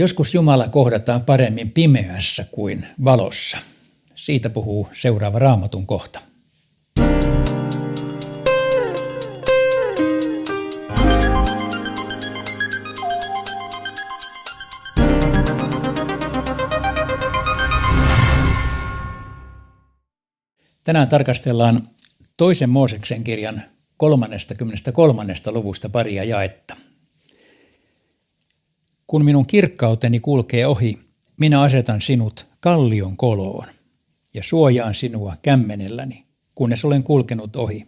Joskus Jumala kohdataan paremmin pimeässä kuin valossa. Siitä puhuu seuraava raamatun kohta. Tänään tarkastellaan toisen Mooseksen kirjan 33. luvusta paria jaetta. Kun minun kirkkauteni kulkee ohi, minä asetan sinut kallion koloon ja suojaan sinua kämmenelläni, kunnes olen kulkenut ohi.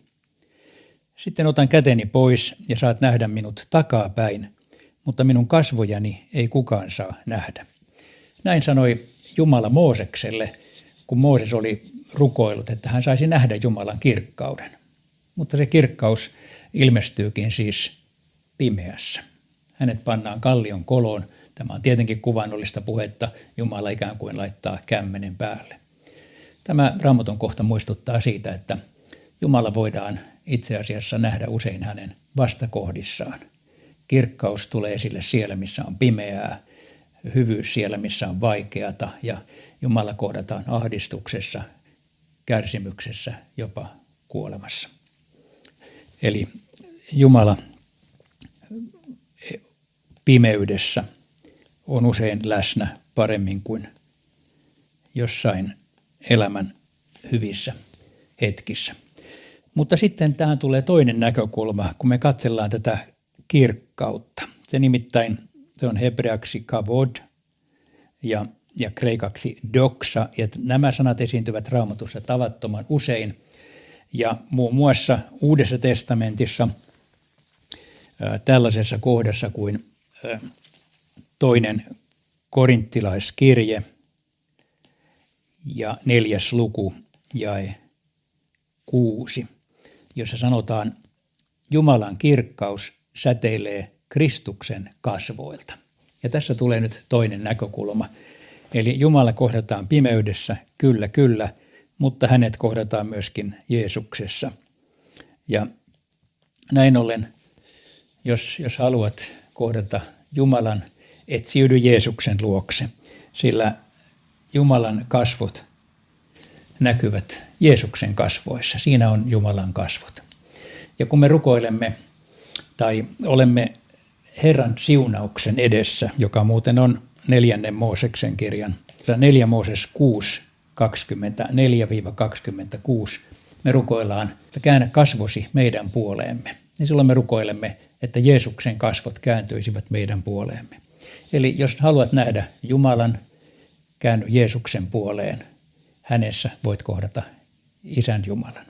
Sitten otan käteni pois ja saat nähdä minut takaa päin, mutta minun kasvojani ei kukaan saa nähdä. Näin sanoi Jumala Moosekselle, kun Mooses oli rukoillut, että hän saisi nähdä Jumalan kirkkauden. Mutta se kirkkaus ilmestyykin siis pimeässä. Hänet pannaan kallion koloon. Tämä on tietenkin kuvannollista puhetta. Jumala ikään kuin laittaa kämmenen päälle. Tämä raamatun kohta muistuttaa siitä, että Jumala voidaan itse asiassa nähdä usein hänen vastakohdissaan. Kirkkaus tulee esille siellä, missä on pimeää, hyvyys siellä, missä on vaikeata ja Jumala kohdataan ahdistuksessa, kärsimyksessä, jopa kuolemassa. Eli Jumala pimeydessä on usein läsnä paremmin kuin jossain elämän hyvissä hetkissä. Mutta sitten tähän tulee toinen näkökulma, kun me katsellaan tätä kirkkautta. Se nimittäin, se on hebreaksi kavod ja ja kreikaksi doxa. Ja nämä sanat esiintyvät raamatussa tavattoman usein. Ja muun muassa Uudessa testamentissa tällaisessa kohdassa kuin toinen korinttilaiskirje ja neljäs luku jae kuusi, jossa sanotaan, Jumalan kirkkaus säteilee Kristuksen kasvoilta. Ja tässä tulee nyt toinen näkökulma. Eli Jumala kohdataan pimeydessä, kyllä, kyllä, mutta hänet kohdataan myöskin Jeesuksessa. Ja näin ollen, jos, jos haluat kohdata Jumalan, etsiydy Jeesuksen luokse, sillä Jumalan kasvot näkyvät Jeesuksen kasvoissa. Siinä on Jumalan kasvot. Ja kun me rukoilemme tai olemme Herran siunauksen edessä, joka muuten on neljännen Mooseksen kirjan, 4 Mooses 6, 24-26, me rukoillaan, että käännä kasvosi meidän puoleemme. Ja silloin me rukoilemme, että Jeesuksen kasvot kääntyisivät meidän puoleemme. Eli jos haluat nähdä Jumalan, käänny Jeesuksen puoleen. Hänessä voit kohdata Isän Jumalan.